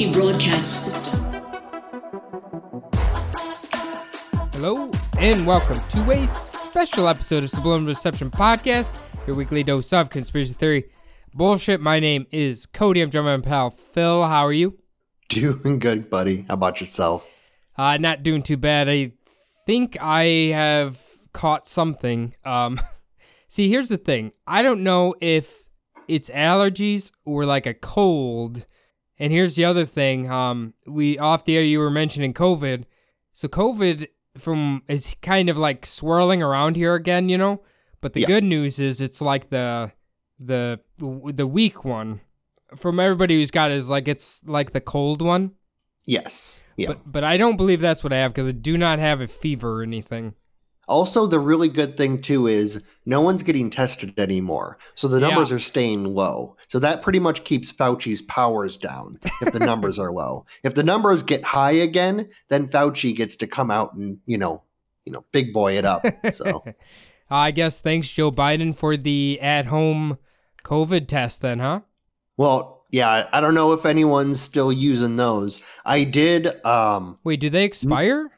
Emergency broadcast system. Hello and welcome to a special episode of Subliminal Deception Podcast, your weekly dose of conspiracy theory bullshit. My name is Cody. I'm joined by my pal Phil. How are you? Doing good, buddy. How about yourself? Uh, not doing too bad. I think I have caught something. Um, see, here's the thing. I don't know if it's allergies or like a cold. And here's the other thing. Um, we off the air you were mentioning COVID. So COVID from is kind of like swirling around here again, you know. But the Yeah. good news is it's like the the the weak one from everybody who's got it is like it's like the cold one. Yes. Yeah. But but I don't believe that's what I have because I do not have a fever or anything. Also, the really good thing too is no one's getting tested anymore, so the Yeah. numbers are staying low. So that pretty much keeps Fauci's powers down if the numbers are low. If the numbers get high again, then Fauci gets to come out and you know, you know, big boy it up. So I guess thanks Joe Biden for the at home COVID test then, huh? well, yeah, I don't know if anyone's still using those. I did. um Wait, do they expire?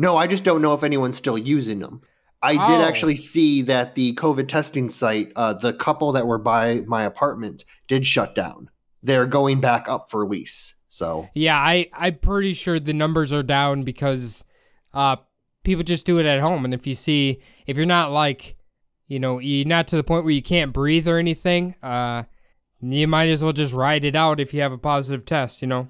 No, I just don't know if anyone's still using them. I Oh. did actually see that the COVID testing site, uh, the couple that were by my apartment, did shut down. They're going back up for lease. So Yeah, I I'm pretty sure the numbers are down because uh people just do it at home and if you see if you're not like you know, you're not to the point where you can't breathe or anything, uh you might as well just ride it out if you have a positive test, you know.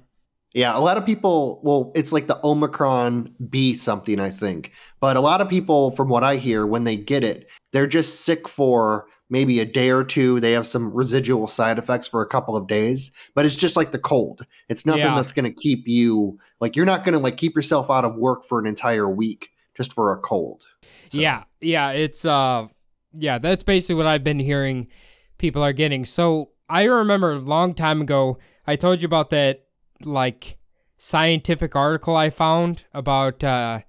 Yeah, a lot of people. Well, it's like the Omicron B something, I think. But a lot of people, from what I hear, when they get it, they're just sick for maybe a day or two. They have some residual side effects for a couple of days, but it's just like the cold. It's nothing Yeah. that's going to keep you like you're not going to like keep yourself out of work for an entire week just for a cold. So- Yeah, yeah, it's uh yeah, that's basically what I've been hearing people are getting. So I remember a long time ago I told you about that like scientific article I found about uh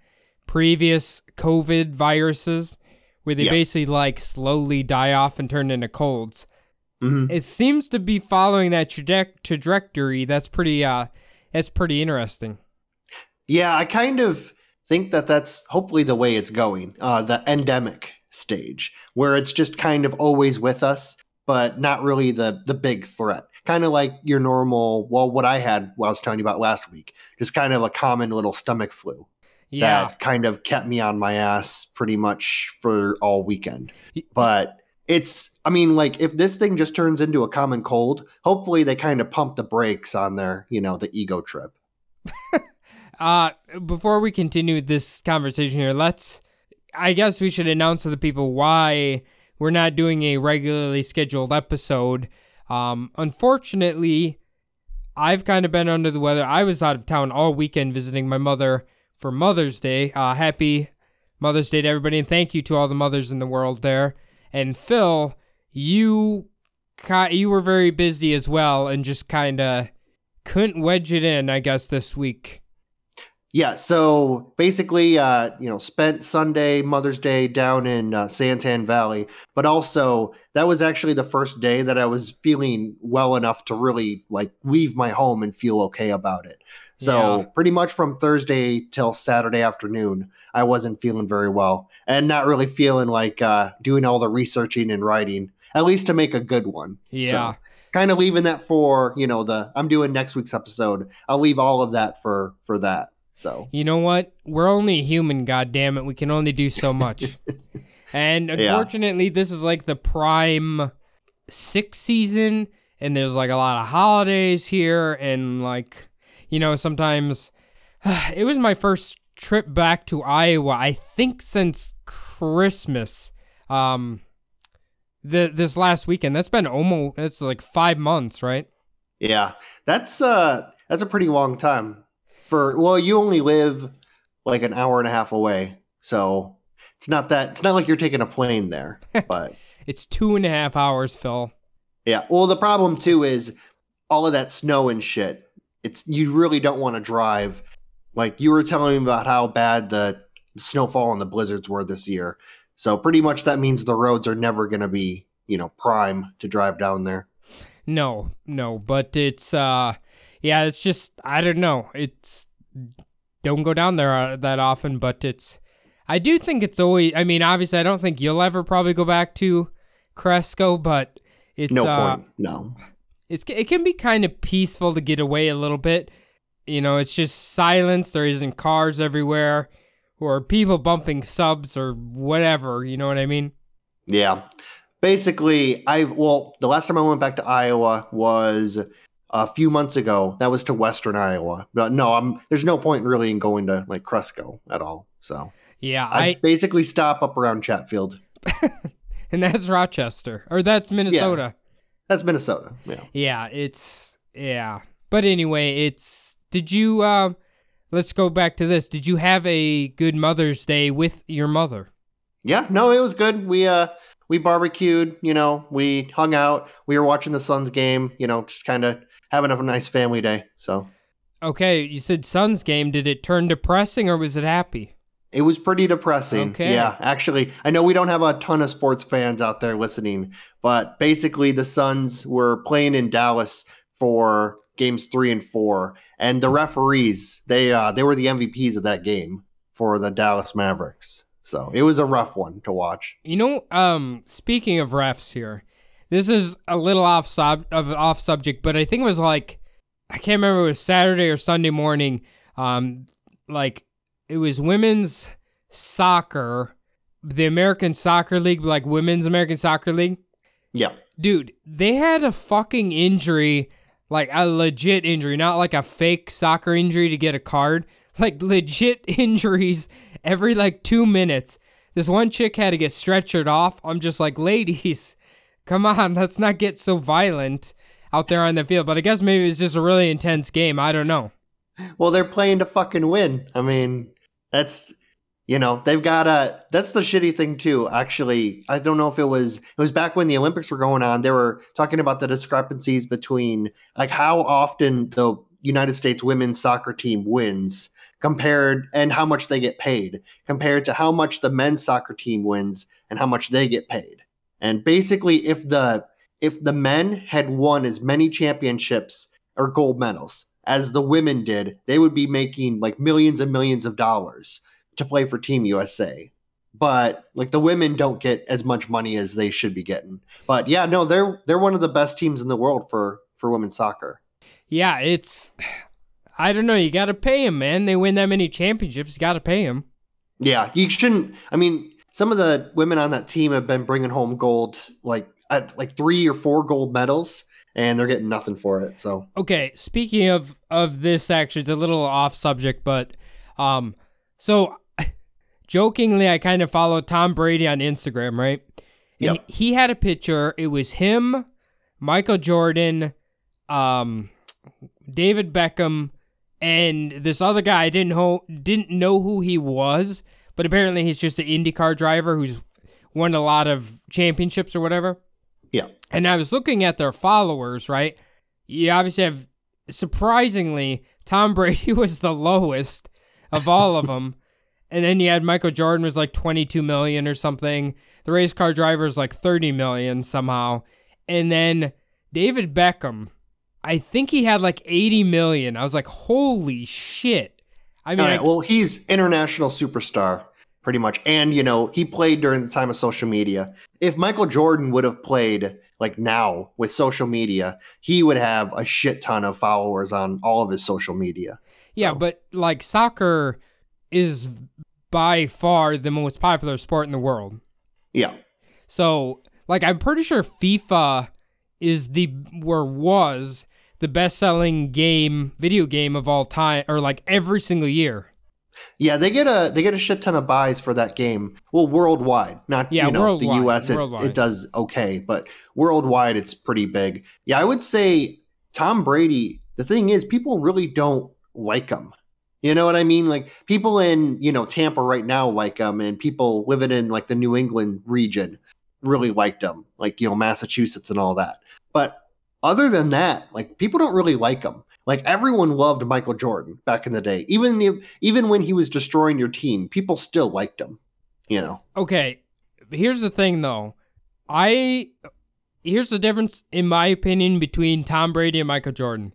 previous COVID viruses where they Yeah. basically like slowly die off and turn into colds. Mhm. It seems to be following that traje- trajectory. That's pretty uh that's pretty interesting. Yeah, I kind of think that that's hopefully the way it's going. Uh, the endemic stage, where it's just kind of always with us, but not really the the big threat. Kind of like your normal, well, what I had, what I was telling you about last week, just kind of a common little stomach flu Yeah. that kind of kept me on my ass pretty much for all weekend. But it's, I mean, like if this thing just turns into a common cold, hopefully they kind of pump the brakes on their, you know, the ego trip. Uh, before we continue this conversation here, let's. I guess we should announce to the people why we're not doing a regularly scheduled episode. Um, unfortunately, I've kind of been under the weather. I was out of town all weekend visiting my mother for Mother's Day. Uh, happy Mother's Day to everybody, and thank you to all the mothers in the world there. And Phil, you, you were very busy as well, and just kind of couldn't wedge it in. I guess this week. Yeah, so basically, uh, you know, spent Sunday, Mother's Day down in uh, Santan Valley, but also that was actually the first day that I was feeling well enough to really like leave my home and feel okay about it. So Yeah. pretty much from Thursday till Saturday afternoon, I wasn't feeling very well and not really feeling like uh, doing all the researching and writing, at least to make a good one. Yeah. So, kind of leaving that for you know the I'm doing next week's episode. I'll leave all of that for for that. So You know what? We're only human, God damn it. We can only do so much. and unfortunately, this is like the prime sick season, and there's like a lot of holidays here, and like, you know, sometimes it was my first trip back to Iowa, I think since Christmas. Um, the this last weekend. That's been almost, it's like five months, right? Yeah, that's uh that's a pretty long time for. Well, you only live like an hour and a half away, so it's not that. It's not like you're taking a plane there, but It's two and a half hours, Phil. yeah. Well, the problem too is all of that snow and shit. It's you really don't want to drive. Like you were telling me about how bad the snowfall and the blizzards were this year. So pretty much that means the roads are never going to be, you know, prime to drive down there. No, no, but it's uh yeah, it's just I don't know. It's don't go down there uh, that often, but it's I do think it's always I mean, obviously I don't think you'll ever probably go back to Cresco, but it's No uh, point. No. it's it can be kind of peaceful to get away a little bit. You know, it's just silence. There isn't cars everywhere or people bumping subs or whatever. You know what I mean? Yeah. Basically, I well, the last time I went back to Iowa was a few months ago. That was to Western Iowa. But no, I'm there's no point really in going to like Cresco at all. So Yeah, I, I basically stop up around Chatfield. and that's Rochester or that's Minnesota. That's Minnesota. Yeah. Yeah, it's yeah. But anyway, it's did you um let's go back to this. Did you have a good Mother's Day with your mother? Yeah, no, it was good. We uh we barbecued, you know, we hung out, we were watching the Suns game, you know, just kind of having a nice family day. So Okay, you said Suns game. Did it turn depressing or was it happy? it was pretty depressing. Okay. Yeah, actually, I know we don't have a ton of sports fans out there listening, but basically the Suns were playing in Dallas for games 3 and 4 and the referees, they uh they were the MVPs of that game for the Dallas Mavericks. So, it was a rough one to watch. You know, um, speaking of refs here, this is a little off sub of off subject, but I think it was like I can't remember if it was Saturday or Sunday morning. Um, like it was women's soccer, the American Soccer League, like women's American Soccer League. Yeah. Dude, they had a fucking injury, like a legit injury, not like a fake soccer injury to get a card. Like legit injuries every like two minutes. This one chick had to get stretchered off. I'm just like, ladies, come on, let's not get so violent out there on the field. But I guess maybe it's just a really intense game. I don't know. Well, they're playing to fucking win. I mean, that's you know, they've got a that's the shitty thing too. Actually, I don't know if it was it was back when the Olympics were going on. They were talking about the discrepancies between like how often the United States women's soccer team wins compared and how much they get paid compared to how much the men's soccer team wins and how much they get paid. And basically if the if the men had won as many championships or gold medals as the women did, they would be making like millions and millions of dollars to play for Team USA. But like the women don't get as much money as they should be getting. But yeah, no, they're they're one of the best teams in the world for for women's soccer. Yeah, it's. I don't know. You got to pay them, man. They win that many championships. You got to pay them. Yeah, you shouldn't. I mean, some of the women on that team have been bringing home gold, like at like three or four gold medals, and they're getting nothing for it. So Okay, speaking of of this, actually, it's a little off subject, but um, so jokingly, I kind of follow Tom Brady on Instagram, right? And Yep. he, he had a picture. It was him, Michael Jordan, um, David Beckham, and this other guy. I didn't know didn't know who he was, but apparently he's just an IndyCar driver who's won a lot of championships or whatever. yeah, And I was looking at their followers, right? You obviously have, surprisingly, Tom Brady was the lowest of all of them. and then you had Michael Jordan was like 22 million or something. The race car driver is like 30 million somehow. And then David Beckham, I think he had like 80 million. I was like, holy shit. I mean, right. I- Well, he's international superstar, pretty much, and you know he played during the time of social media. If Michael Jordan would have played like now with social media, he would have a shit ton of followers on all of his social media. Yeah, So- but like soccer is by far the most popular sport in the world. Yeah, So, like I'm pretty sure FIFA is the or was the best-selling game, video game of all time or like every single year. yeah. They get a they get a shit ton of buys for that game. Well, worldwide, not Yeah, you know the U.S. It, it does okay, but worldwide it's pretty big. Yeah, I would say Tom Brady, the thing is, people really don't like him. You know what I mean? Like people in, you know, Tampa right now like him, and people living in like the New England region really liked him, like, you know, Massachusetts and all that. But other than that, like people don't really like him. Like everyone loved Michael Jordan back in the day. Even if, even when he was destroying your team, people still liked him. You know. Okay, here's the thing though. I here's the difference in my opinion between Tom Brady and Michael Jordan.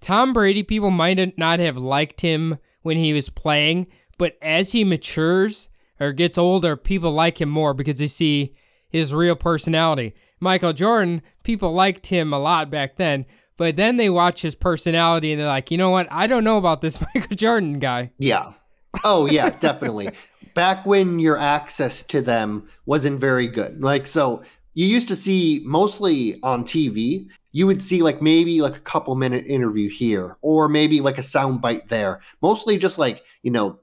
Tom Brady, people might not have liked him when he was playing, but as he matures or gets older, people like him more because they see his real personality. Michael Jordan, people liked him a lot back then, but then they watch his personality and they're like, you know what? I don't know about this Michael Jordan guy. Yeah. Oh, yeah, definitely. Back when your access to them wasn't very good. Like, so you used to see mostly on TV, you would see like maybe like a couple minute interview here or maybe like a sound bite there. Mostly just like, you know,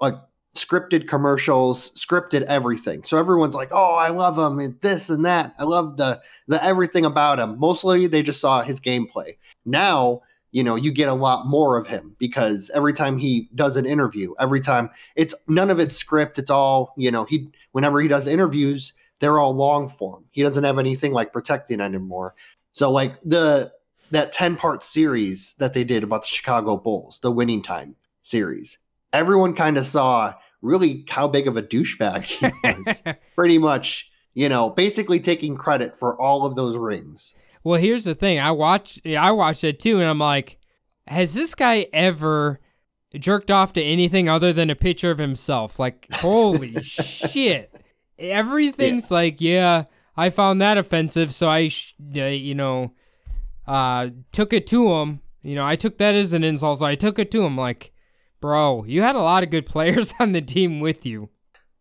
like scripted commercials, scripted everything. So everyone's like, "Oh, I love him and this and that. I love the the everything about him." Mostly they just saw his gameplay. Now, you know, you get a lot more of him because every time he does an interview, every time it's none of it's script, it's all, you know, he whenever he does interviews, they're all long form. He doesn't have anything like protecting anymore. So like the that 10 part series that they did about the Chicago Bulls, the winning time series. Everyone kind of saw really how big of a douchebag he was. Pretty much, you know, basically taking credit for all of those rings. Well, here's the thing. I watched I watched it too and I'm like, has this guy ever jerked off to anything other than a picture of himself? Like, holy shit. Everything's yeah. like, yeah, I found that offensive, so I sh- uh, you know, uh took it to him. You know, I took that as an insult, so I took it to him like Bro, you had a lot of good players on the team with you.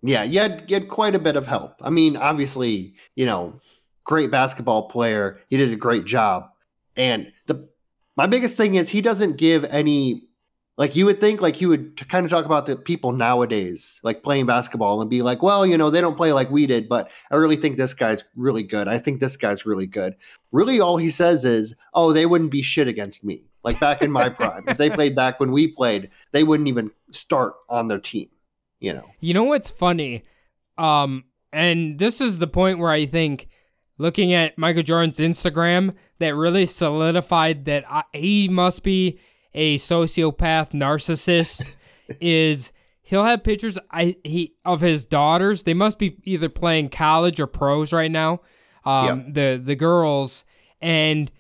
Yeah, you had, you had quite a bit of help. I mean, obviously, you know, great basketball player. He did a great job. And the my biggest thing is he doesn't give any like you would think like he would kind of talk about the people nowadays like playing basketball and be like well you know they don't play like we did but i really think this guy's really good i think this guy's really good really all he says is oh they wouldn't be shit against me like back in my prime. If they played back when we played, they wouldn't even start on their team. You know. You know what's funny? Um, and this is the point where I think looking at Michael Jordan's Instagram that really solidified that I, he must be a sociopath narcissist is he'll have pictures I he of his daughters. They must be either playing college or pros right now. Um, yep. the the girls and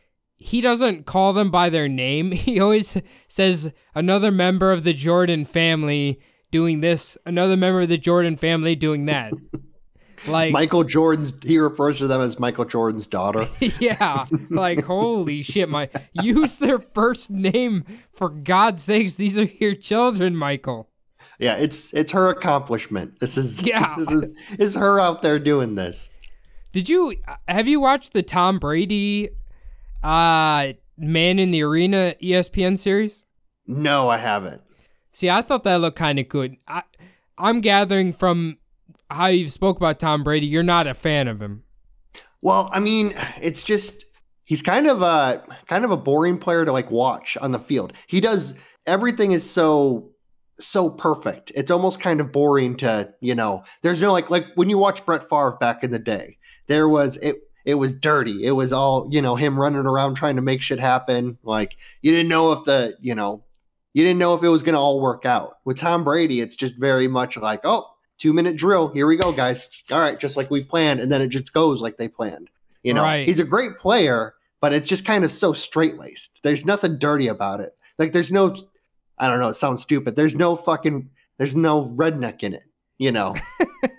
he doesn't call them by their name. He always says another member of the Jordan family doing this, another member of the Jordan family doing that. Like Michael Jordan's he refers to them as Michael Jordan's daughter. yeah. Like holy shit, my use their first name for God's sakes. These are your children, Michael. Yeah, it's it's her accomplishment. This is yeah. this is is her out there doing this. Did you have you watched the Tom Brady uh Man in the Arena ESPN series? No, I haven't. See, I thought that looked kind of good. I I'm gathering from how you spoke about Tom Brady, you're not a fan of him. Well, I mean, it's just he's kind of a kind of a boring player to like watch on the field. He does everything is so so perfect. It's almost kind of boring to, you know, there's no like like when you watch Brett Favre back in the day, there was it it was dirty. It was all, you know, him running around trying to make shit happen. Like you didn't know if the, you know, you didn't know if it was going to all work out. With Tom Brady, it's just very much like, oh, two minute drill. Here we go, guys. All right, just like we planned. And then it just goes like they planned. You know, right. he's a great player, but it's just kind of so straight laced. There's nothing dirty about it. Like there's no, I don't know, it sounds stupid. There's no fucking, there's no redneck in it. You know,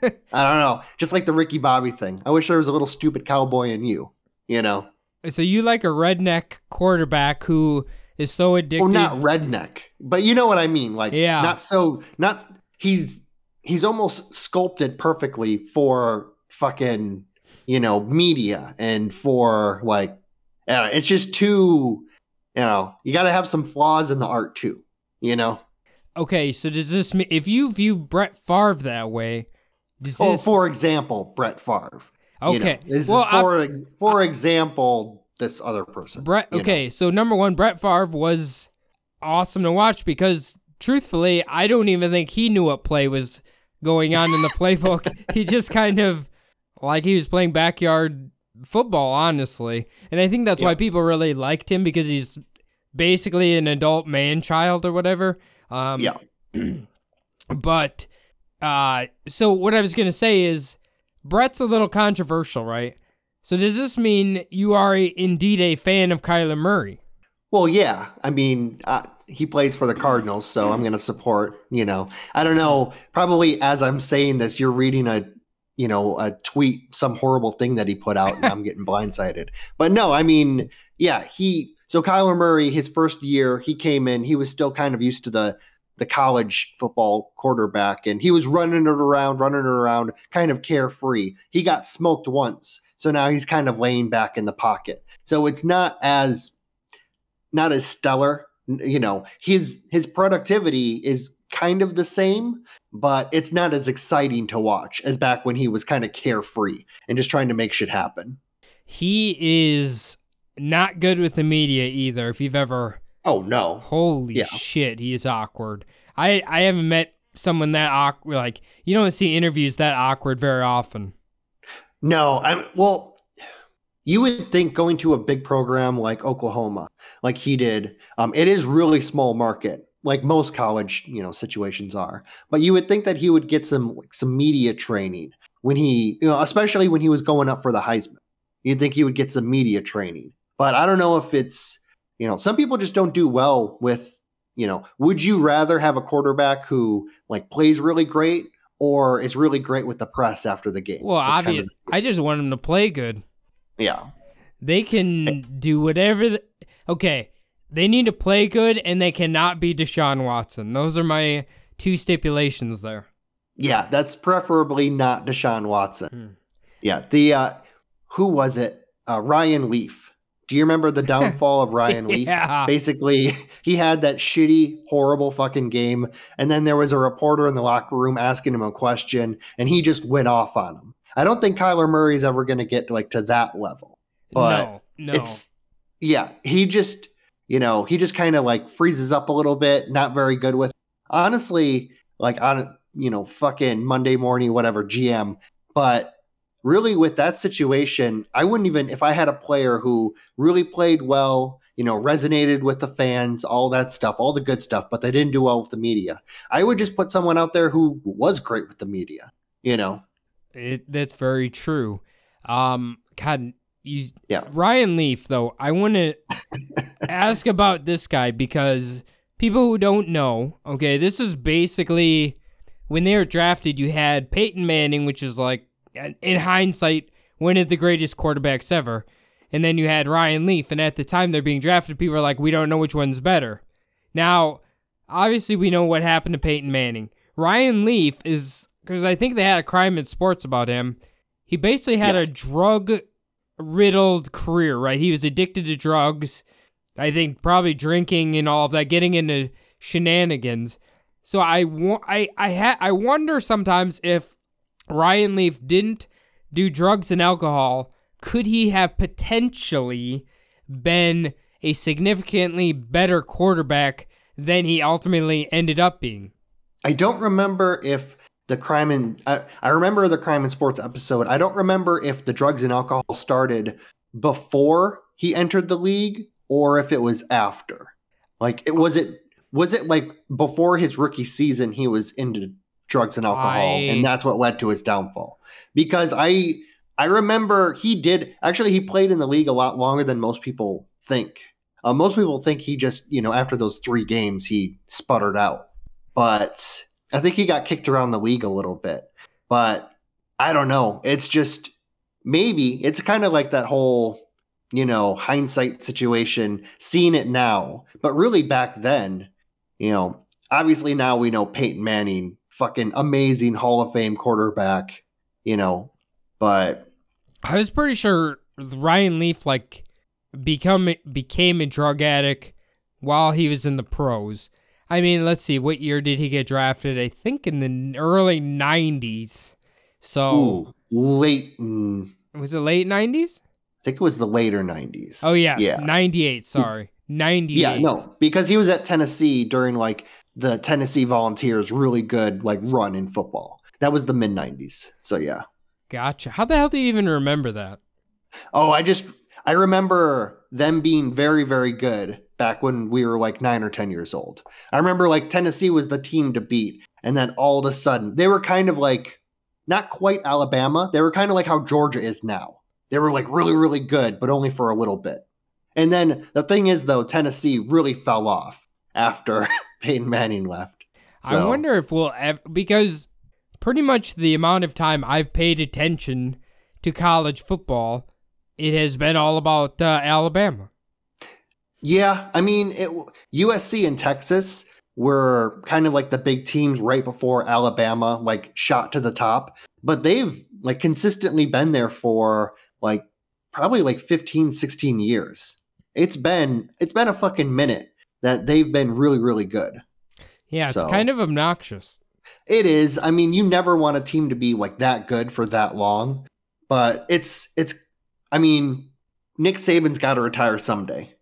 I don't know. Just like the Ricky Bobby thing. I wish there was a little stupid cowboy in you. You know. So you like a redneck quarterback who is so addicted. Well, not redneck, but you know what I mean. Like, yeah, not so. Not he's he's almost sculpted perfectly for fucking you know media and for like know, it's just too you know you got to have some flaws in the art too. You know. Okay, so does this mean if you view Brett Favre that way? Does oh, this... for example, Brett Favre. Okay, you know, this well, is for I... for example this other person. Brett. you know? Okay, so number one, Brett Favre was awesome to watch because, truthfully, I don't even think he knew what play was going on in the playbook. he just kind of like he was playing backyard football, honestly, and I think that's why people really liked him because he's basically an adult man child or whatever. Um, Yeah. but uh so what I was gonna say is Brett's a little controversial, right? So does this mean you are a, indeed a fan of Kyler Murray? Well, yeah. I mean, uh, he plays for the Cardinals, so I'm going to support. You know, I don't know. Probably as I'm saying this, you're reading a, you know, a tweet, some horrible thing that he put out, and I'm getting blindsided. But no, I mean, yeah, he. So Kyler Murray, his first year, he came in. He was still kind of used to the the college football quarterback, and he was running it around, running it around, kind of carefree. He got smoked once, so now he's kind of laying back in the pocket. So it's not as not as stellar. You know, his his productivity is kind of the same, but it's not as exciting to watch as back when he was kind of carefree and just trying to make shit happen. He is not good with the media either. If you've ever, Oh no. holy Yeah. shit, he is awkward. I I haven't met someone that awkward. Like you don't see interviews that awkward very often. No, I'm well. You would think going to a big program like Oklahoma, like he did, um, it is really small market, like most college, you know, situations are. But you would think that he would get some like, some media training when he, you know, especially when he was going up for the Heisman. You'd think he would get some media training, but I don't know if it's, you know, some people just don't do well with, you know, would you rather have a quarterback who like plays really great or is really great with the press after the game? Well, That's kind of. I just want him to play good. yeah. They can do whatever. The, okay, they need to play good, and they cannot be Deshaun Watson. Those are my two stipulations there. Yeah, that's preferably not Deshaun Watson. Hmm. Yeah, the uh who was it? Uh Ryan Leaf. Do you remember the downfall of Ryan Leaf? Yeah. Basically, he had that shitty, horrible fucking game, and then there was a reporter in the locker room asking him a question, and he just went off on him. I don't think Kyler Murray's ever going to get like to that level. But no, no. It's yeah, he just you know he just kind of like freezes up a little bit. Not very good with honestly like on you know fucking Monday morning whatever GM, but really with that situation, I wouldn't even if I had a player who really played well. You know, resonated with the fans, all that stuff, all the good stuff, but they didn't do well with the media. I would just put someone out there who was great with the media. You know, It, that's very true. Um, God, you, Yeah. Ryan Leaf, though, I want to ask about this guy because people who don't know, okay, this is basically when they were drafted, you had Peyton Manning, which is like, in hindsight, one of the greatest quarterbacks ever. And then you had Ryan Leaf, and at the time they're being drafted, people are like, we don't know which one's better. Now, obviously, we know what happened to Peyton Manning. Ryan Leaf is because I think they had a crime in sports about him. He basically had Yes. a drug riddled career, right? He was addicted to drugs. I think probably drinking and all of that, getting into shenanigans. So I wa- I I ha- I wonder sometimes if Ryan Leaf didn't do drugs and alcohol, could he have potentially been a significantly better quarterback than he ultimately ended up being? I don't remember if the crime and I, I remember the crime and sports episode. I don't remember if the drugs and alcohol started before he entered the league or if it was after. Like it was it was it like before his rookie season he was into drugs and alcohol I- and that's what led to his downfall. Because I I remember he did actually he played in the league a lot longer than most people think. Uh, most people think he just, you know, after those three games he sputtered out but I think he got kicked around the league a little bit. But I don't know. It's just maybe it's kind of like that whole, you know, hindsight situation, seeing it now. But really back then, you know, obviously now we know Peyton Manning, fucking amazing Hall of Fame quarterback, you know, but I was pretty sure Ryan Leaf like become became a drug addict while he was in the pros. I mean, let's see, what year did he get drafted? I think in the early '90s. So ooh, late. mm, was it late '90s? I think it was the later 90s. Oh yes, Yeah. 98, sorry. 98. Yeah, no, because he was at Tennessee during like the Tennessee Volunteers really good like run in football. That was the mid 90s. So yeah. Gotcha. How the hell do you even remember that? Oh, I just I remember them being very very good back when we were like 9 or 10 years old. I remember like Tennessee was the team to beat and then all of a sudden they were kind of like not quite Alabama. They were kind of like how Georgia is now. They were like really really good but only for a little bit. And then the thing is though Tennessee really fell off after Peyton Manning left. I wonder if we'll ever because pretty much the amount of time I've paid attention to college football, it has been all about uh, Alabama. Yeah, I mean, it, USC and Texas were kind of like the big teams right before Alabama like shot to the top, but they've like consistently been there for like probably like 15 16 years. It's been it's been a fucking minute that they've been really really good. Yeah, it's So- kind of obnoxious. It is. I mean, you never want a team to be like that good for that long, but it's it's I mean, Nick Saban's got to retire someday.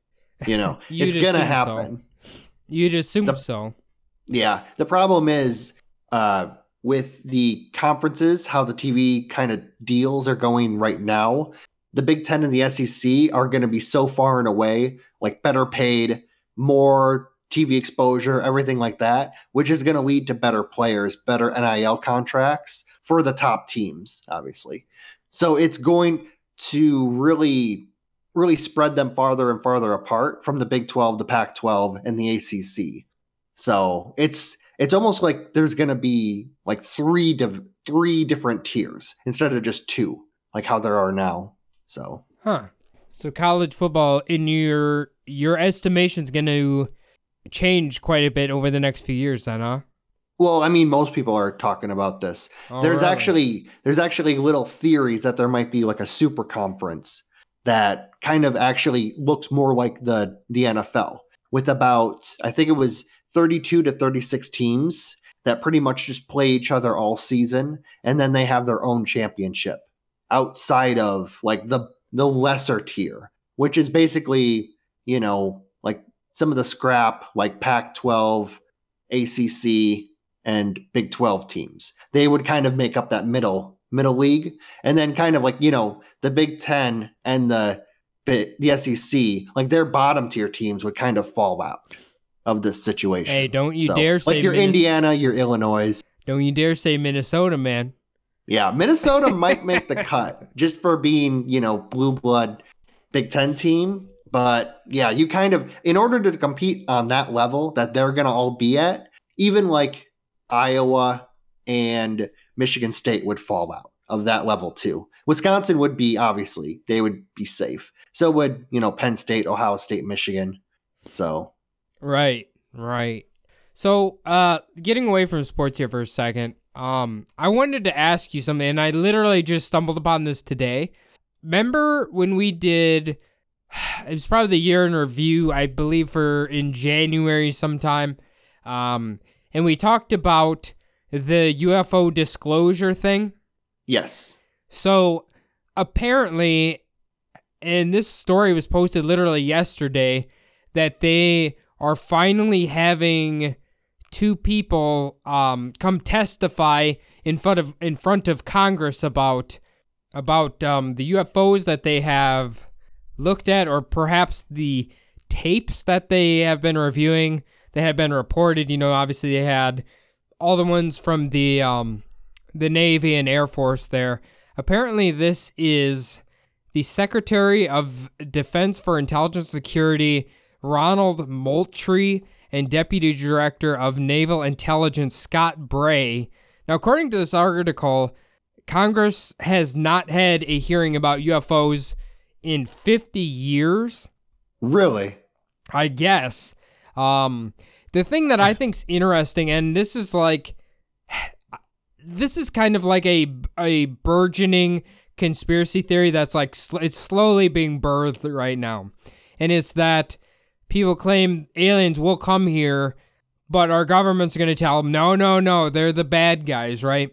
You know, it's going to assume so. happen. You'd assume The- so. Yeah. The problem is uh, with the conferences, how the TV kind of deals are going right now. The Big Ten and the SEC are going to be so far and away, like better paid, more TV exposure, everything like that, which is going to lead to better players, better NIL contracts for the top teams, obviously. So it's going to really, really spread them farther and farther apart from the Big 12, the Pac 12, and the ACC. So it's it's almost like there's going to be like three div- three different tiers instead of just two, like how there are now. So Huh. So college football in your your estimation's going to change quite a bit over the next few years then, huh? well, I mean, most people are talking about this. Oh, there's Alright. actually there's actually little theories that there might be like a super conference that kind of actually looks more like the the NFL with about I think it was 32 to 36 teams that pretty much just play each other all season and then they have their own championship outside of like the the lesser tier which is basically you know like some of the scrap like Pac-12 ACC and Big 12 teams. They would kind of make up that middle middle league and then kind of like, you know, the Big 10 and the the SEC, like their bottom tier teams would kind of fall out of this situation. Hey, don't you So, dare say like your Minne- Indiana, your Illinois. Don't you dare say Minnesota, man. Yeah, Minnesota might make the cut just for being, you know, blue blood Big 10 team, but yeah, you kind of in order to compete on that level that they're going to all be at, even like Iowa and Michigan State would fall out of that level too. Wisconsin would be obviously, they would be safe. So would, you know, Penn State, Ohio State, Michigan. So, Right, right. So, uh, getting away from sports here for a second, um, I wanted to ask you something, and I literally just stumbled upon this today. Remember when we did? It was probably the year in review, I believe, for in January sometime. Um, and we talked about the UFO disclosure thing. yes. So apparently, and this story was posted literally yesterday, that they are finally having two people um, come testify in front of in front of Congress about about um, the UFOs that they have looked at, or perhaps the tapes that they have been reviewing that have been reported. You know, obviously they had all the ones from the um, the Navy and Air Force there. Apparently, this is the Secretary of Defense for Intelligence Security, Ronald Moultrie, and Deputy Director of Naval Intelligence, Scott Bray. Now, according to this article, Congress has not had a hearing about UFOs in 50 years. Really? I guess. Um, the thing that I think's interesting, and this is like, this is kind of like a a burgeoning conspiracy theory that's like sl- it's slowly being birthed right now, and it's that people claim aliens will come here, but our government's going to tell them no, no, no, they're the bad guys, right?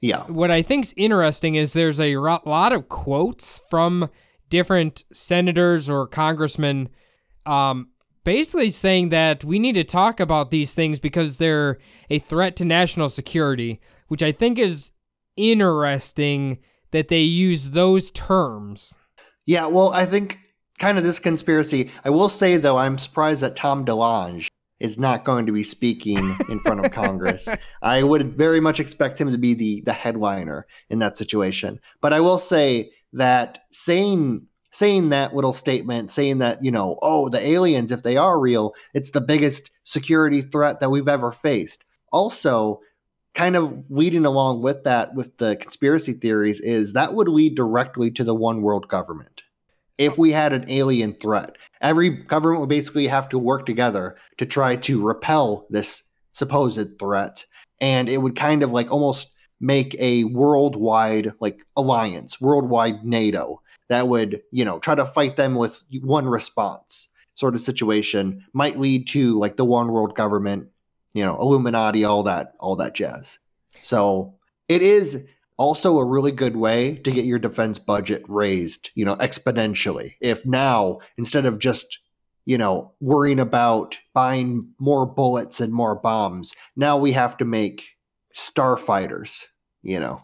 Yeah. what I think's interesting is there's a lot of quotes from different senators or congressmen um, basically saying that we need to talk about these things because they're a threat to national security, which I think is interesting that they use those terms. Yeah, well, I think kind of this conspiracy. I will say though, I'm surprised that Tom DeLonge is not going to be speaking in front of Congress. I would very much expect him to be the the headliner in that situation. But I will say that saying saying that little statement, saying that, you know, oh, the aliens, if they are real, it's the biggest security threat that we've ever faced. Also, kind of leading along with that, with the conspiracy theories, is that would lead directly to the one world government. If we had an alien threat, every government would basically have to work together to try to repel this supposed threat. And it would kind of like almost make a worldwide like alliance, worldwide NATO that would, you know, try to fight them with one response sort of situation might lead to like the one world government, you know, Illuminati, all that, all that jazz. So it is also a really good way to get your defense budget raised, you know, exponentially. If now, instead of just, you know, worrying about buying more bullets and more bombs, now we have to make starfighters, you know.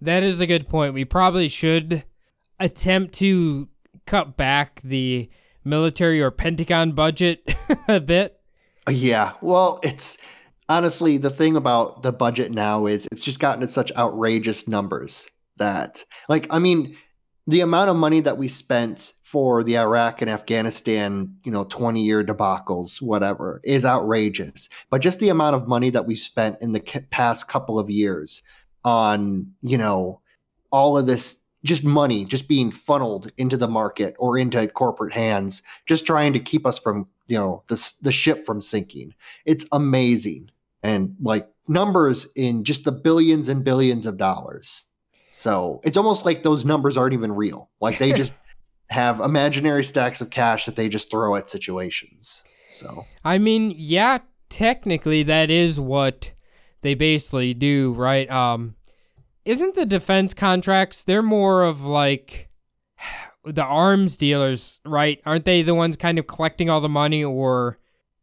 That is a good point. We probably should attempt to cut back the military or Pentagon budget a bit. Yeah. Well, it's honestly the thing about the budget now is it's just gotten to such outrageous numbers that, like, I mean, the amount of money that we spent for the Iraq and Afghanistan, you know, 20 year debacles, whatever, is outrageous. But just the amount of money that we spent in the past couple of years on, you know, all of this just money just being funneled into the market or into corporate hands, just trying to keep us from, you know, the, the ship from sinking. It's amazing. And like numbers in just the billions and billions of dollars. So it's almost like those numbers aren't even real. Like they just have imaginary stacks of cash that they just throw at situations. So, I mean, yeah, technically that is what they basically do, right? Um, isn't the defense contracts they're more of like the arms dealers, right? Aren't they the ones kind of collecting all the money or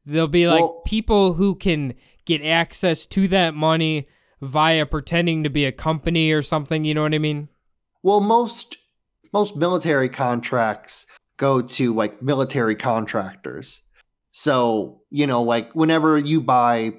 they'll be like well, people who can get access to that money via pretending to be a company or something, you know what I mean? Well, most most military contracts go to like military contractors. So, you know, like whenever you buy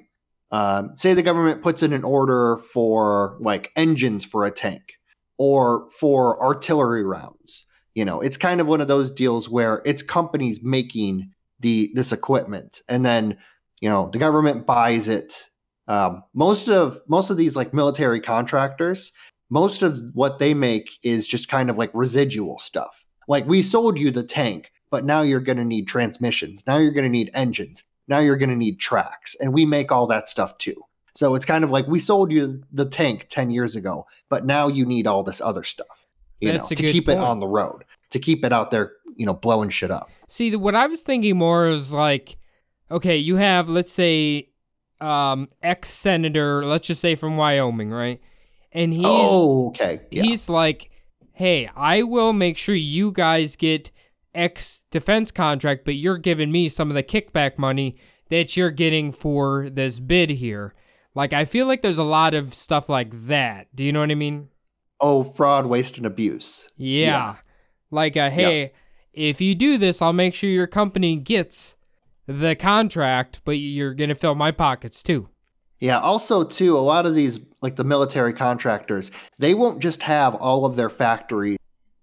um, say the government puts in an order for like engines for a tank or for artillery rounds. You know, it's kind of one of those deals where it's companies making the this equipment, and then you know the government buys it. Um, most of most of these like military contractors, most of what they make is just kind of like residual stuff. Like we sold you the tank, but now you're going to need transmissions. Now you're going to need engines. Now you're going to need tracks, and we make all that stuff too. So it's kind of like we sold you the tank 10 years ago, but now you need all this other stuff, you That's know, to keep point. it on the road, to keep it out there, you know, blowing shit up. See, what I was thinking more is like, okay, you have, let's say, um, ex senator, let's just say from Wyoming, right? And he's, oh, okay. Yeah. He's like, hey, I will make sure you guys get X defense contract, but you're giving me some of the kickback money that you're getting for this bid here. Like, I feel like there's a lot of stuff like that. Do you know what I mean? Oh, fraud, waste, and abuse. Yeah. yeah. Like, a, hey, yep. if you do this, I'll make sure your company gets the contract, but you're going to fill my pockets too. Yeah. Also, too, a lot of these, like the military contractors, they won't just have all of their factories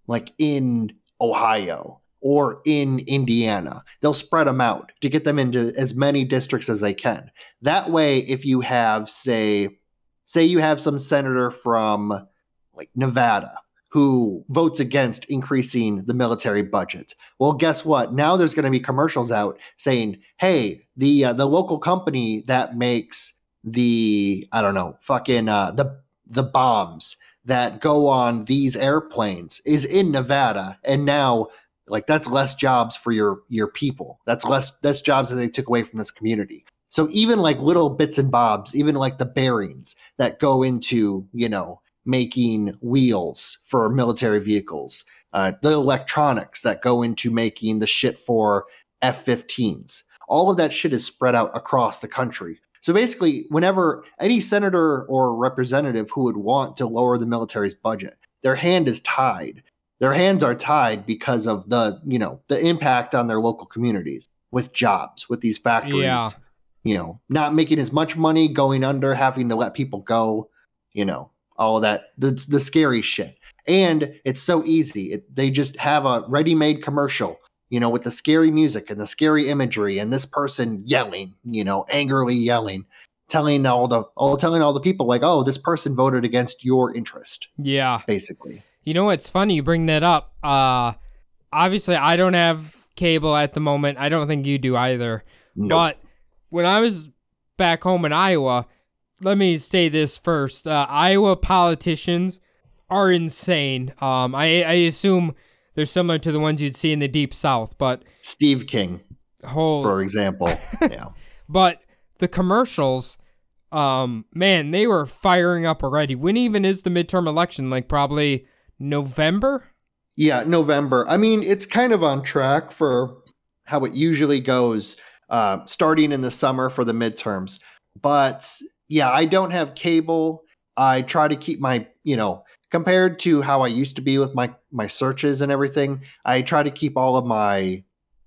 like in Ohio or in Indiana. They'll spread them out to get them into as many districts as they can. That way, if you have, say, say you have some senator from like Nevada who votes against increasing the military budget. Well, guess what? Now there's going to be commercials out saying, "Hey, the uh, the local company that makes the I don't know, fucking uh, the the bombs that go on these airplanes is in Nevada, and now like that's less jobs for your your people. That's less that's jobs that they took away from this community. So even like little bits and bobs, even like the bearings that go into, you know, making wheels for military vehicles, uh, the electronics that go into making the shit for F 15s. All of that shit is spread out across the country. So basically, whenever any senator or representative who would want to lower the military's budget, their hand is tied. Their hands are tied because of the, you know, the impact on their local communities with jobs, with these factories. Yeah. You know, not making as much money, going under, having to let people go, you know, all of that, the, the scary shit. And it's so easy. It, they just have a ready made commercial you know, with the scary music and the scary imagery and this person yelling, you know, angrily yelling, telling all the all telling all the people like, oh, this person voted against your interest. Yeah. Basically. You know what's funny? You bring that up. Uh obviously I don't have cable at the moment. I don't think you do either. Nope. But when I was back home in Iowa, let me say this first. Uh, Iowa politicians are insane. Um, I, I assume they're similar to the ones you'd see in the deep south, but Steve King, whole for example. yeah. but the commercials, um, man, they were firing up already. When even is the midterm election? Like probably November? Yeah, November. I mean, it's kind of on track for how it usually goes, uh, starting in the summer for the midterms. But yeah, I don't have cable. I try to keep my, you know, compared to how I used to be with my my searches and everything, I try to keep all of my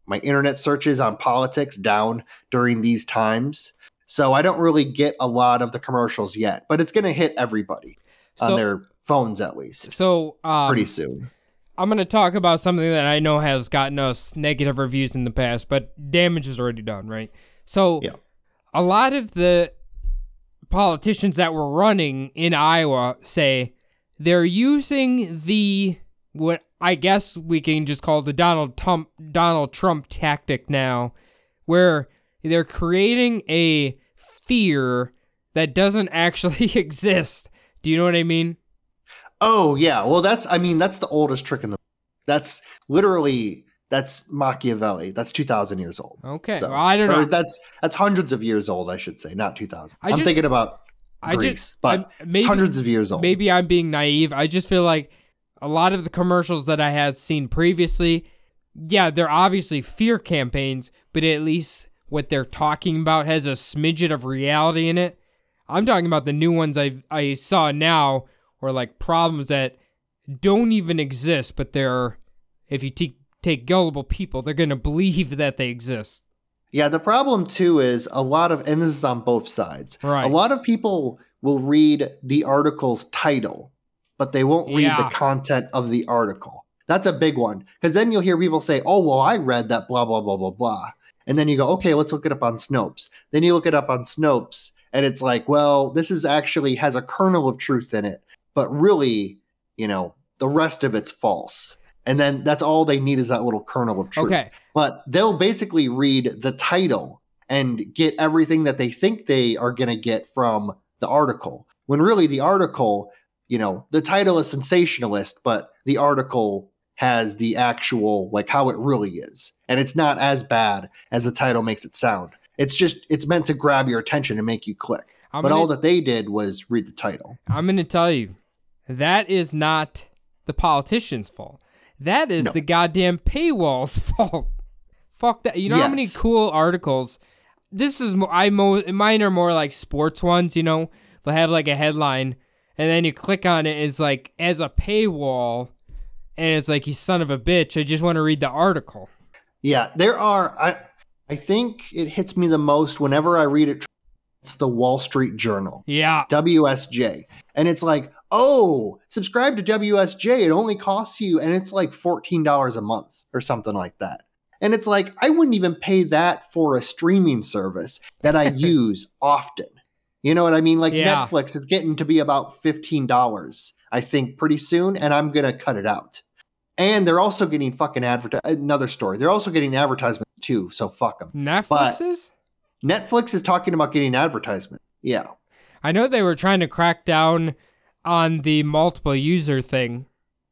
my internet searches on politics down during these times. So I don't really get a lot of the commercials yet, but it's going to hit everybody So- on their phones at least So um, pretty soon. I'm going to talk about something that I know has gotten us negative reviews in the past, but damage is already done, right? So, Yeah. a lot of the politicians that were running in Iowa say they're using the what I guess we can just call the Donald Trump Donald Trump tactic now, where they're creating a fear that doesn't actually exist. Do you know what I mean? Oh yeah, well that's I mean that's the oldest trick in the. That's literally that's Machiavelli. That's two thousand years old. Okay, So- well, I don't know. That's that's hundreds of years old, I should say, not two thousand. I'm just- thinking about I Greece, just, but maybe, hundreds of years old. Maybe I'm being naive. I just feel like a lot of the commercials that I had seen previously, yeah, they're obviously fear campaigns, but at least what they're talking about has a smidget of reality in it. I'm talking about the new ones I I saw now, or like problems that don't even exist, but they're if you te- take gullible people, they're gonna believe that they exist. Yeah, the problem too is a lot of, and this is on both sides. Right. A lot of people will read the article's title, but they won't read Yeah. the content of the article. That's a big one because then you'll hear people say, "Oh, well, I read that blah blah blah blah blah," and then you go, "Okay, let's look it up on Snopes." Then you look it up on Snopes, and it's like, "Well, this is actually has a kernel of truth in it, but really, you know, the rest of it's false." And then that's all they need is that little kernel of truth. Okay, but they'll basically read the title and get everything that they think they are going to get from the article. When really the article you know the title is sensationalist but the article has the actual like how it really is. And it's not as bad as the title makes it sound. It's just it's meant to grab your attention and make you click. I'm but gonna- all that they did was read the title. I'm going to tell you, that is not the politicians' fault. That is No. the goddamn paywall's fault. Fuck that. You know how many cool articles? This is I mo- mine are more like sports ones. You know, they'll have like a headline, and then you click on it. It's like as a paywall, and it's like you son of a bitch. I just want to read the article. Yeah, there are. I I think it hits me the most whenever I read it. It's the Wall Street Journal, Yeah, WSJ, and it's like, oh, subscribe to WSJ. It only costs you, and it's like fourteen dollars a month or something like that. And it's like I wouldn't even pay that for a streaming service that I use often. You know what I mean? Like Yeah. Netflix is getting to be about fifteen dollars, I think, pretty soon, and I'm gonna cut it out. And they're also getting fucking advertise. Another story. They're also getting advertisements too. So fuck them. Netflix is. Netflix is talking about getting advertisement. Yeah. I know they were trying to crack down on the multiple user thing.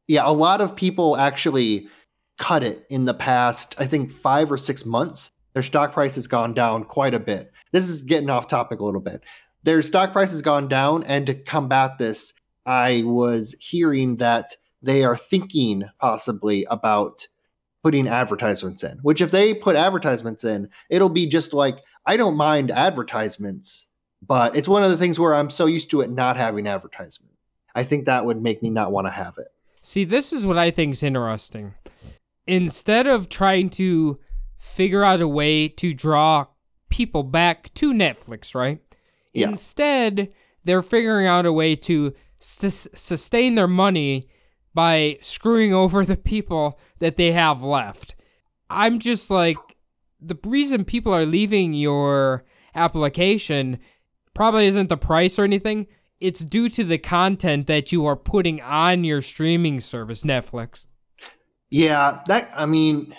Yeah. A lot of people actually cut it in the past, I think, five or six months. Their stock price has gone down quite a bit. This is getting off topic a little bit. Their stock price has gone down, and to combat this, I was hearing that they are thinking possibly about putting advertisements in. Which, if they put advertisements in, it'll be just like I don't mind advertisements, but it's one of the things where I'm so used to it not having advertisement. I think that would make me not want to have it. See, this is what I think is interesting. Instead of trying to figure out a way to draw people back to Netflix, right? Yeah. Instead, they're figuring out a way to sus- sustain their money by screwing over the people that they have left. I'm just like, the reason people are leaving your application probably isn't the price or anything. It's due to the content that you are putting on your streaming service, Netflix. Yeah, that I mean,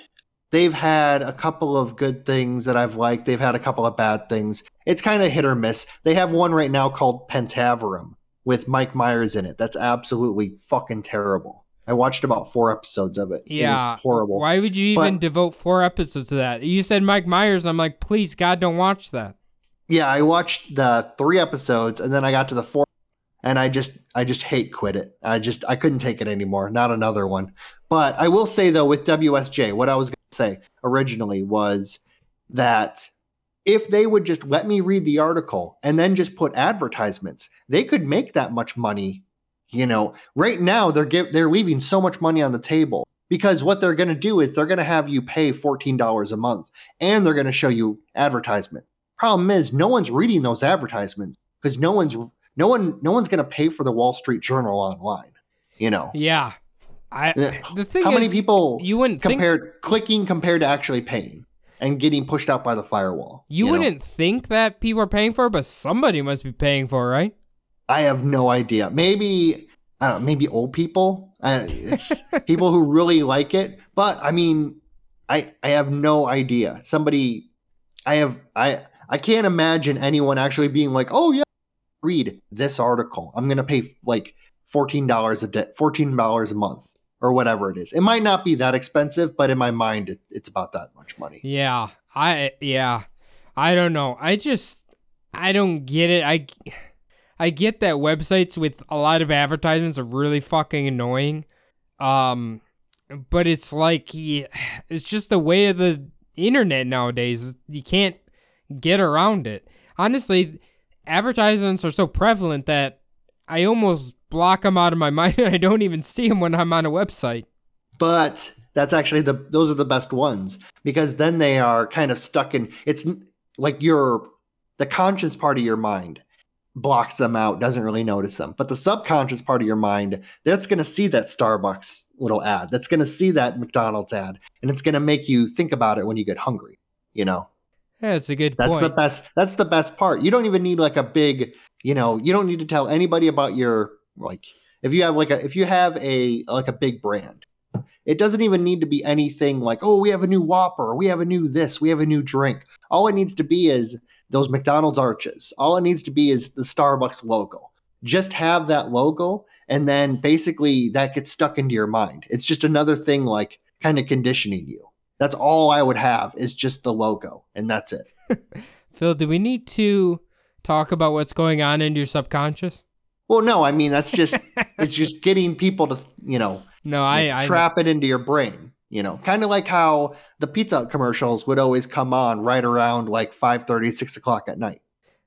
they've had a couple of good things that I've liked. They've had a couple of bad things. It's kind of hit or miss. They have one right now called Pentaverate with Mike Myers in it. That's absolutely fucking terrible. I watched about four episodes of it. It Yeah. was horrible. Why would you even But- devote four episodes to that? You said Mike Myers, and I'm like, please, God, don't watch that. Yeah, I watched the three episodes and then I got to the fourth and I just I just hate quit it. I just I couldn't take it anymore. Not another one. But I will say though with WSJ, what I was going to say originally was that if they would just let me read the article and then just put advertisements, they could make that much money. You know, right now they're give, they're leaving so much money on the table because what they're going to do is they're going to have you pay $14 a month and they're going to show you advertisement. Problem is, no one's reading those advertisements because no one's no one no one's going to pay for the Wall Street Journal online. You know, Yeah. I the thing how is, many people you wouldn't think compared clicking compared to actually paying and getting pushed out by the firewall? you, know? wouldn't think that people are paying for it, but somebody must be paying for it, right? I have no idea. Maybe I don't know, maybe old people. Uh, it's people who really like it. But I mean, I I have no idea. Somebody, I have I I can't imagine anyone actually being like, oh yeah, read this article. I'm gonna pay like fourteen dollars a day, fourteen dollars a month, or whatever it is. It might not be that expensive, but in my mind, it, it's about that much money. Yeah. I yeah. I don't know. I just I don't get it. I I get that websites with a lot of advertisements are really fucking annoying. Um but it's like it's just the way of the internet nowadays. You can't get around it. Honestly, advertisements are so prevalent that I almost block them out of my mind and I don't even see them when I'm on a website. but that's actually the those are the best ones because then they are kind of stuck in it's like your the conscious part of your mind blocks them out doesn't really notice them but the subconscious part of your mind that's going to see that starbucks little ad that's going to see that mcdonald's ad and it's going to make you think about it when you get hungry you know That's a good that's point. the best that's the best part. You don't even need like a big you know you don't need to tell anybody about your like if you have like a if you have a like a big brand it doesn't even need to be anything like oh we have a new whopper we have a new this we have a new drink. All it needs to be is those mcdonald's arches. All it needs to be is the starbucks logo. Just have that logo and then basically that gets stuck into your mind. It's just another thing like kind of conditioning you that's all i would have is just the logo and that's it Phil, do we need to talk about what's going on in your subconscious? Well, no, I mean that's just it's just getting people to you know No, I, I trap it into your brain. You know, kind of like how the pizza Hut commercials would always come on right around like 5 6 o'clock at night.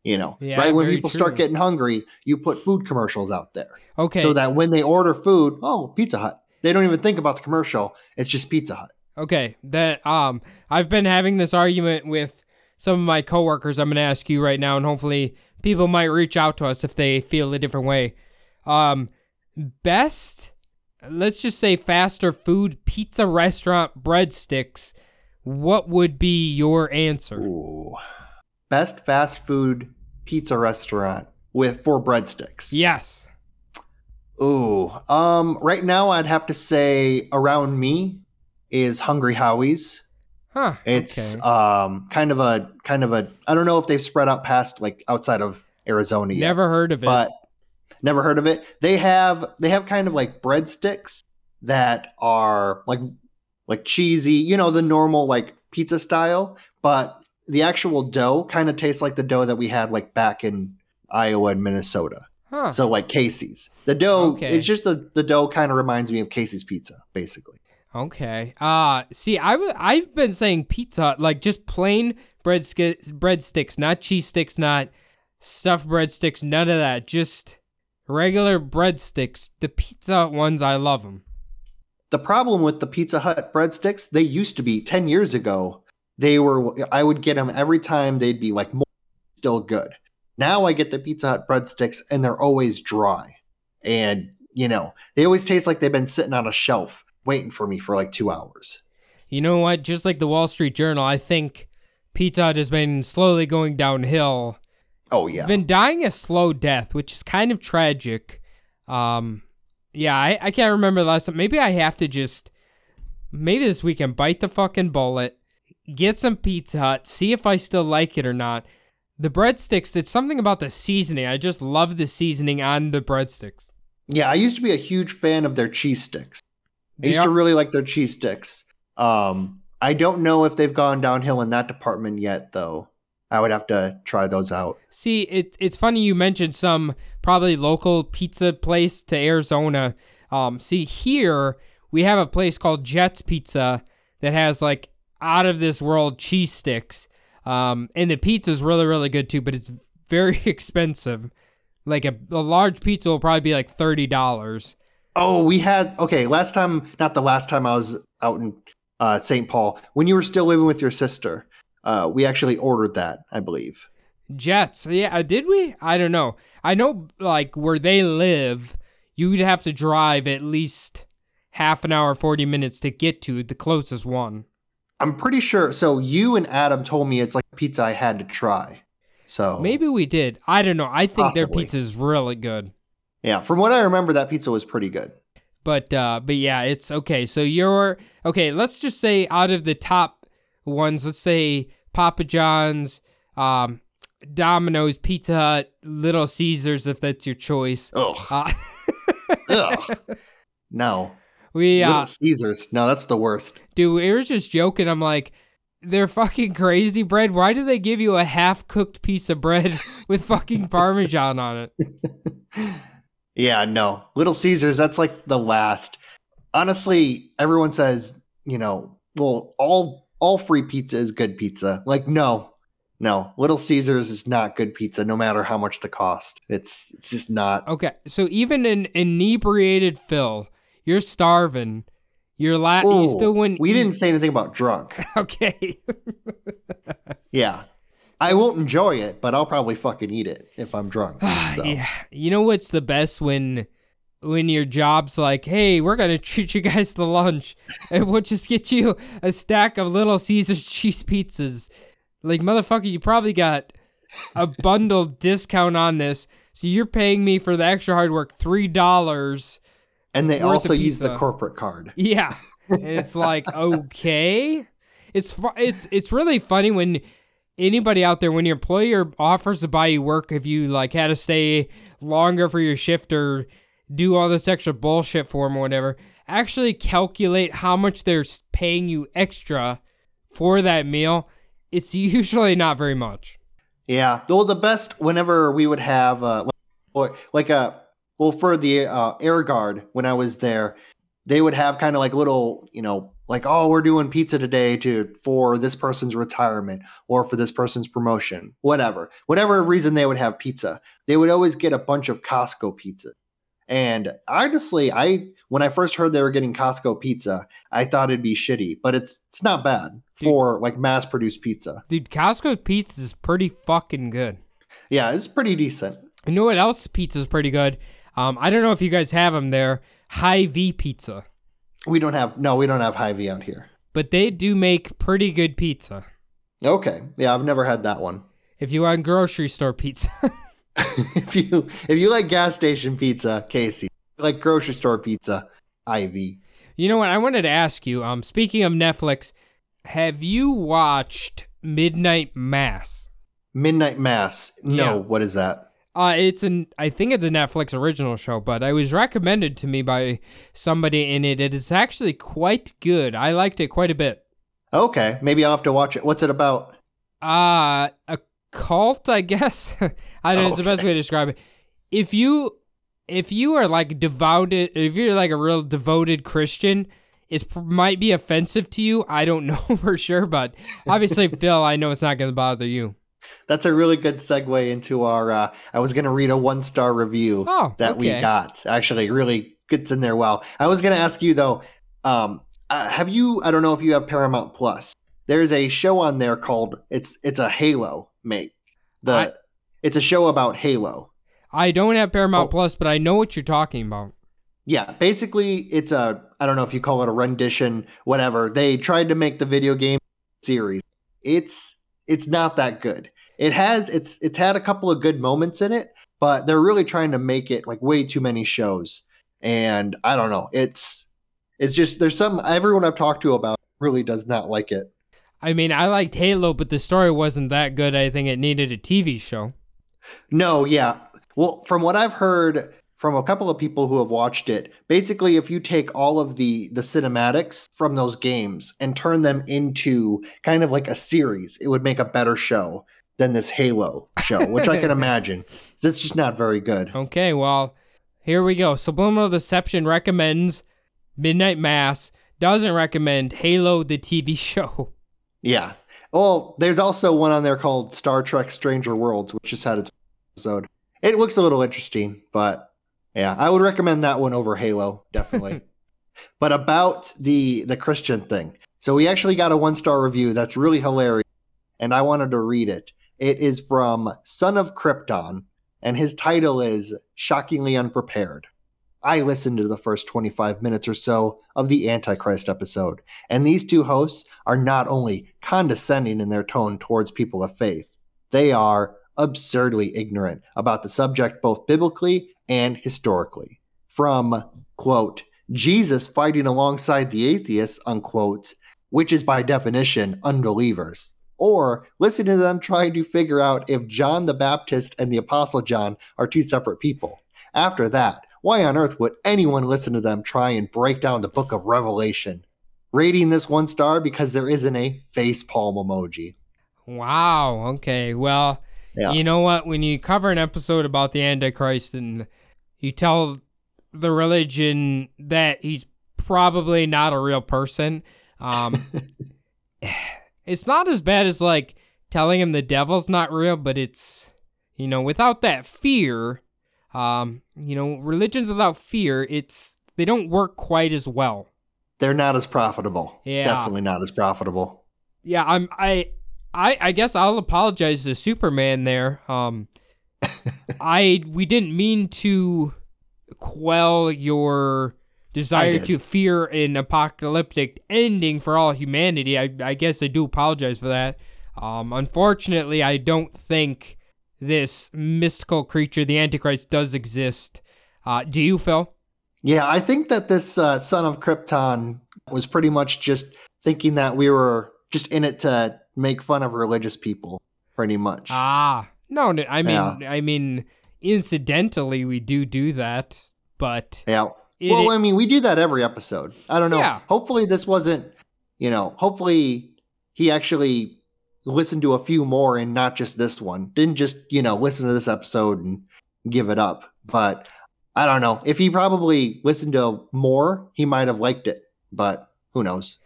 You know, Yeah, right when people true. start getting hungry, you put food commercials out there okay. so that when they order food, oh, Pizza Hut. They don't even think about the commercial. It's just Pizza Hut. Okay, that um I've been having this argument with some of my coworkers. I'm going to ask you right now and hopefully people might reach out to us if they feel a different way. Um best let's just say faster food pizza restaurant breadsticks. What would be your answer? Ooh. Best fast food pizza restaurant with four breadsticks. Yes. Ooh, um, right now I'd have to say around me is Hungry Howie's. Huh. It's okay. um kind of a kind of a I don't know if they've spread out past like outside of Arizona yet, Never heard of it. but never heard of it. They have they have kind of like breadsticks that are like like cheesy, you know, the normal like pizza style, but the actual dough kind of tastes like the dough that we had like back in Iowa and Minnesota. Huh. So like Casey's. The dough, Okay. it's just the, the dough kind of reminds me of Casey's pizza, basically. Okay. Uh see, I've been saying Pizza Hut, like just plain bread sk- breadsticks, not cheese sticks, not stuffed breadsticks, none of that. Just regular breadsticks. The Pizza Hut ones, I love them. The problem with the Pizza Hut breadsticks, they used to be 10 years ago. They were, I would get them every time they'd be like still good. Now I get the Pizza Hut breadsticks and they're always dry. And, you know, they always taste like they've been sitting on a shelf waiting for me for like two hours. You know what? Just like the Wall Street Journal, I think Pizza Hut has been slowly going downhill. Oh, yeah. It's been dying a slow death, which is kind of tragic. Um, yeah, I, I can't remember the last time. Maybe I have to just, maybe this weekend, bite the fucking bullet, get some Pizza Hut, see if I still like it or not. The breadsticks, it's something about the seasoning. I just love the seasoning on the breadsticks. Yeah, I used to be a huge fan of their cheese sticks. I used to really like their cheese sticks. Um, I don't know if they've gone downhill in that department yet, though. I would have to try those out. See, it, it's funny you mentioned some probably local pizza place to Arizona. Um, see, here we have a place called Jets Pizza that has like out of this world cheese sticks. Um, and the pizza is really, really good too, but it's very expensive. Like a, a large pizza will probably be like thirty dollars. Oh, we had okay. Last time, not the last time I was out in uh, St. Paul, when you were still living with your sister, uh, we actually ordered that, I believe. Jets, yeah, uh, did we? I don't know. I know like where they live, you'd have to drive at least half an hour, forty minutes to get to the closest one. I'm pretty sure. So you and Adam told me it's like pizza I had to try. So Maybe we did. I don't know. I think their pizza is really good. Yeah. From what I remember, that pizza was pretty good. But uh but yeah, it's okay. So you're okay, let's just say out of the top ones, let's say Papa John's, um Domino's, Pizza Hut, Little Caesars if that's your choice. Ugh. Uh, Ugh. No. we uh Little Caesars. No, that's the worst. dude, we were just joking. I'm like they're fucking crazy bread. Why do they give you a half cooked piece of bread with fucking parmesan on it? Yeah, no. Little Caesars, that's like the last. Honestly, everyone says, you know, well, all all free pizza is good pizza. Like, no. No. Little Caesars is not good pizza no matter how much the cost. It's it's just not. Okay, so even an inebriated Phil, you're starving. You're la- you still wouldn't. we eat- didn't say anything about drunk. Okay. Yeah. I won't enjoy it, but I'll probably fucking eat it if I'm drunk. so. Yeah. You know what's the best when when your job's like, hey, we're gonna treat you guys to lunch, and we'll just get you a stack of Little Caesars cheese pizzas. Like motherfucker, you probably got a bundle discount on this, so you're paying me for the extra hard work three dollars. And they also use the corporate card. Yeah, and it's like okay, it's fu- it's it's really funny when anybody out there when your employer offers to buy you work if you like had to stay longer for your shift or do all this extra bullshit for them or whatever. Actually, calculate how much they're paying you extra for that meal. It's usually not very much. Yeah. Well, the best whenever we would have uh, like a well for the uh, air guard when I was there, they would have kind of like little you know like oh we're doing pizza today to for this person's retirement or for this person's promotion whatever whatever reason they would have pizza they would always get a bunch of Costco pizza. And honestly, I when I first heard they were getting Costco pizza, I thought it'd be shitty, but it's it's not bad for like mass produced pizza. Dude, Costco pizza is pretty fucking good. Yeah, it's pretty decent. You know what else pizza is pretty good? Um, I don't know if you guys have them there. Hy-Vee Pizza, We don't have no, we don't have Hy-Vee out here. but they do make pretty good pizza. Okay, yeah, I've never had that one. If you want grocery store pizza, if you if you like gas station pizza, Casey, like grocery store pizza, Hy-Vee. you know what? I wanted to ask you. Um, speaking of Netflix, have you watched Midnight Mass? Midnight Mass. No, Yeah. what is that? Uh, it's an I think it's a Netflix original show, but it was recommended to me by somebody in it. It is actually quite good. I liked it quite a bit. Okay, maybe I'll have to watch it. What's it about? Uh a cult, I guess. I don't know. It's the best way to describe it. if you if you are like devoted, if you're like a real devoted Christian, it might be offensive to you. I don't know for sure, but obviously, Phil, I know it's not going to bother you. That's a really good segue into our. Uh, I was going to read a one star review Oh, that we got. Actually, really gets in there well. I was going to ask you though. Um, uh, have you? I don't know if you have Paramount Plus. There's a show on there called it's it's a Halo make. The I- it's a show about Halo. I don't have Paramount Oh. Plus, but I know what you're talking about. Yeah, basically, it's a I don't know if you call it a rendition, whatever. They tried to make the video game series. It's it's not that good. It has it's it's had a couple of good moments in it, but they're really trying to make it like way too many shows. And I don't know. It's it's just there's some everyone I've talked to about really does not like it. I mean, I liked Halo, but the story wasn't that good. I think it needed a TV show. No, yeah. Well, from what I've heard from a couple of people who have watched it, basically if you take all of the the cinematics from those games and turn them into kind of like a series, it would make a better show than this Halo show, which I can imagine. It's just not very good. Okay, well, here we go. Subliminal Deception recommends Midnight Mass, doesn't recommend Halo the TV show. Yeah. Well, there's also one on there called Star Trek Strange New Worlds, which just had its episode. It looks a little interesting, but yeah, I would recommend that one over Halo, definitely. but about the the Christian thing. So we actually got a one-star review that's really hilarious, and I wanted to read it. It is from Son of Krypton, and his title is Shockingly Unprepared. I listened to the first 25 minutes or so of the Antichrist episode, and these two hosts are not only condescending in their tone towards people of faith, they are absurdly ignorant about the subject both biblically and historically. From, quote, Jesus fighting alongside the atheists, unquote, which is by definition unbelievers, or listen to them trying to figure out if John the Baptist and the Apostle John are two separate people. After that, why on earth would anyone listen to them try and break down the book of Revelation? Rating this one star because there isn't a face palm emoji. Wow, okay. Well, Yeah. you know what? When you cover an episode about the Antichrist and you tell the religion that he's probably not a real person, um, it's not as bad as like telling him the devil's not real, but it's, you know, without that fear, um, you know, religions without fear, it's, they don't work quite as well. They're not as profitable. Yeah. Definitely not as profitable. Yeah, I'm I I I guess I'll apologize to Superman there. Um I we didn't mean to quell your desire to fear an apocalyptic ending for all humanity. I I guess I do apologize for that. Um unfortunately, I don't think this mystical creature, the Antichrist, does exist. Uh, do you, Phil? Yeah, I think that this uh, son of Krypton was pretty much just thinking that we were just in it to make fun of religious people, pretty much. Ah, no, I mean, Yeah. I mean, incidentally, we do do that, but yeah. It- well, I mean, we do that every episode. I don't know. Yeah. Hopefully, this wasn't, you know, hopefully he actually listened to a few more and not just this one. Didn't just, you know, listen to this episode and give it up. But I don't know. If he probably listened to more, he might have liked it. But who knows?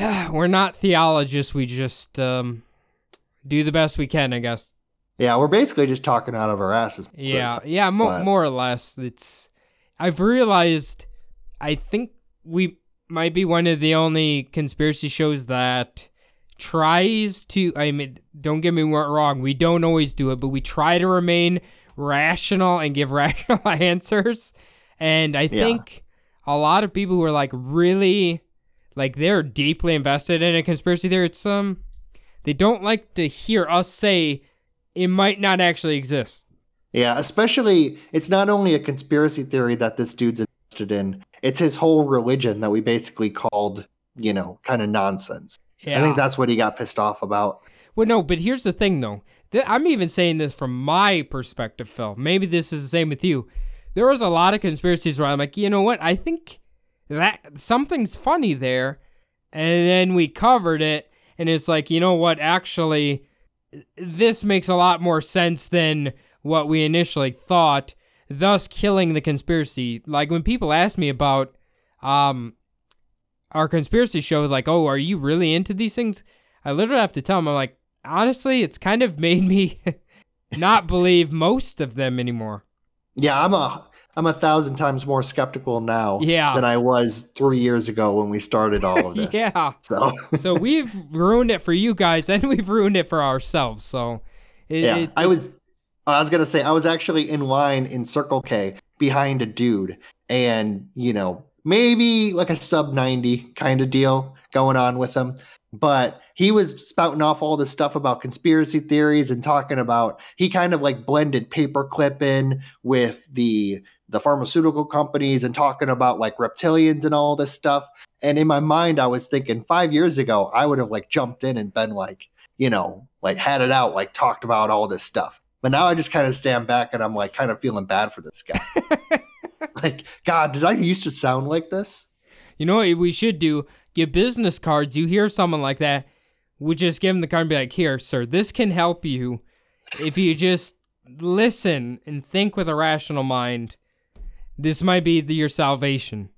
Yeah, we're not theologists. We just um, do the best we can, I guess. Yeah, we're basically just talking out of our asses. most of the Yeah, time. yeah, mo- more or less. It's. I've realized. I think we might be one of the only conspiracy shows that tries to. I mean, don't get me wrong. We don't always do it, but we try to remain rational and give rational answers. And I Yeah. think a lot of people who are like really, like they're deeply invested in a conspiracy theory. It's um, they don't like to hear us say it might not actually exist. Yeah, especially it's not only a conspiracy theory that this dude's interested in, it's his whole religion that we basically called, you know, kind of nonsense. Yeah. I think that's what he got pissed off about. Well, no, but here's the thing, though. Th- I'm even saying this from my perspective, Phil. Maybe this is the same with you. There was a lot of conspiracies where I'm like, you know what? I think that something's funny there. And then we covered it, and it's like, you know what? Actually, this makes a lot more sense than what we initially thought. thus killing the conspiracy. Like when people ask me about um our conspiracy show, like, oh, are you really into these things? I literally have to tell them, I'm like, honestly, it's kind of made me not believe most of them anymore. Yeah, I'm a I'm a thousand times more skeptical now Yeah. than I was three years ago when we started all of this. yeah. So So we've ruined it for you guys and we've ruined it for ourselves. So it, yeah, it- I was I was gonna say I was actually in line in Circle K behind a dude, and you know maybe like a sub ninety kind of deal going on with him, but he was spouting off all this stuff about conspiracy theories and talking about he kind of like blended paperclip in with the the pharmaceutical companies and talking about like reptilians and all this stuff. And in my mind, I was thinking five years ago, I would have like jumped in and been like, you know, like had it out, like talked about all this stuff. But now I just kind of stand back and I'm like kind of feeling bad for this guy. like, God, did I used to sound like this? You know what we should do? Get business cards. You hear someone like that, we just give them the card and be like, "Here, sir, this can help you if you just listen and think with a rational mind. This might be the, your salvation."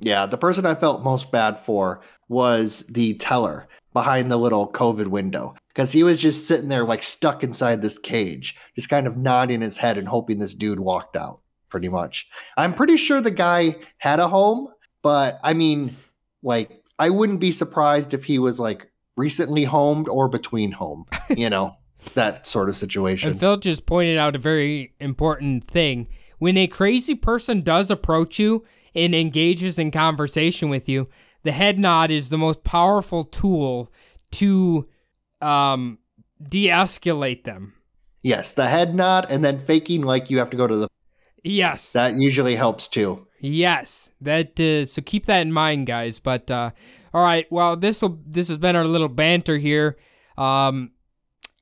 Yeah, the person I felt most bad for was the teller behind the little COVID window because he was just sitting there like stuck inside this cage, just kind of nodding his head and hoping this dude walked out. Pretty much. I'm pretty sure the guy had a home, but I mean, like, I wouldn't be surprised if he was like recently homed or between home, you know, that sort of situation. And Phil just pointed out a very important thing. When a crazy person does approach you and engages in conversation with you, the head nod is the most powerful tool to um, de escalate them. yes, the head nod and then faking like you have to go to the. Yes. That usually helps too. Yes, that uh, so keep that in mind, guys. But uh, all right, well, this will this has been our little banter here. Um,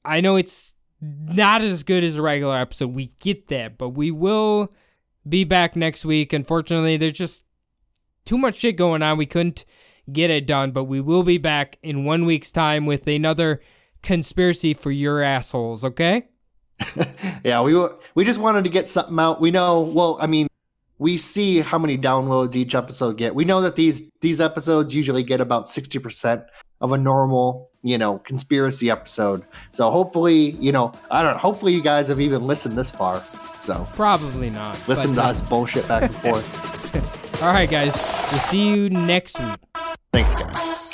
I know it's not as good as a regular episode. We get that, but we will be back next week. Unfortunately, there's just too much shit going on. We couldn't get it done, but we will be back in one week's time with another conspiracy for your assholes. Okay. yeah, we we just wanted to get something out. We know, well, I mean, we see how many downloads each episode get. We know that these these episodes usually get about 60% of a normal, you know, conspiracy episode. So hopefully, you know, I don't know, hopefully you guys have even listened this far. So, Probably not. listen to uh, us bullshit back and forth. All right, guys. We'll see you next week. Thanks, guys.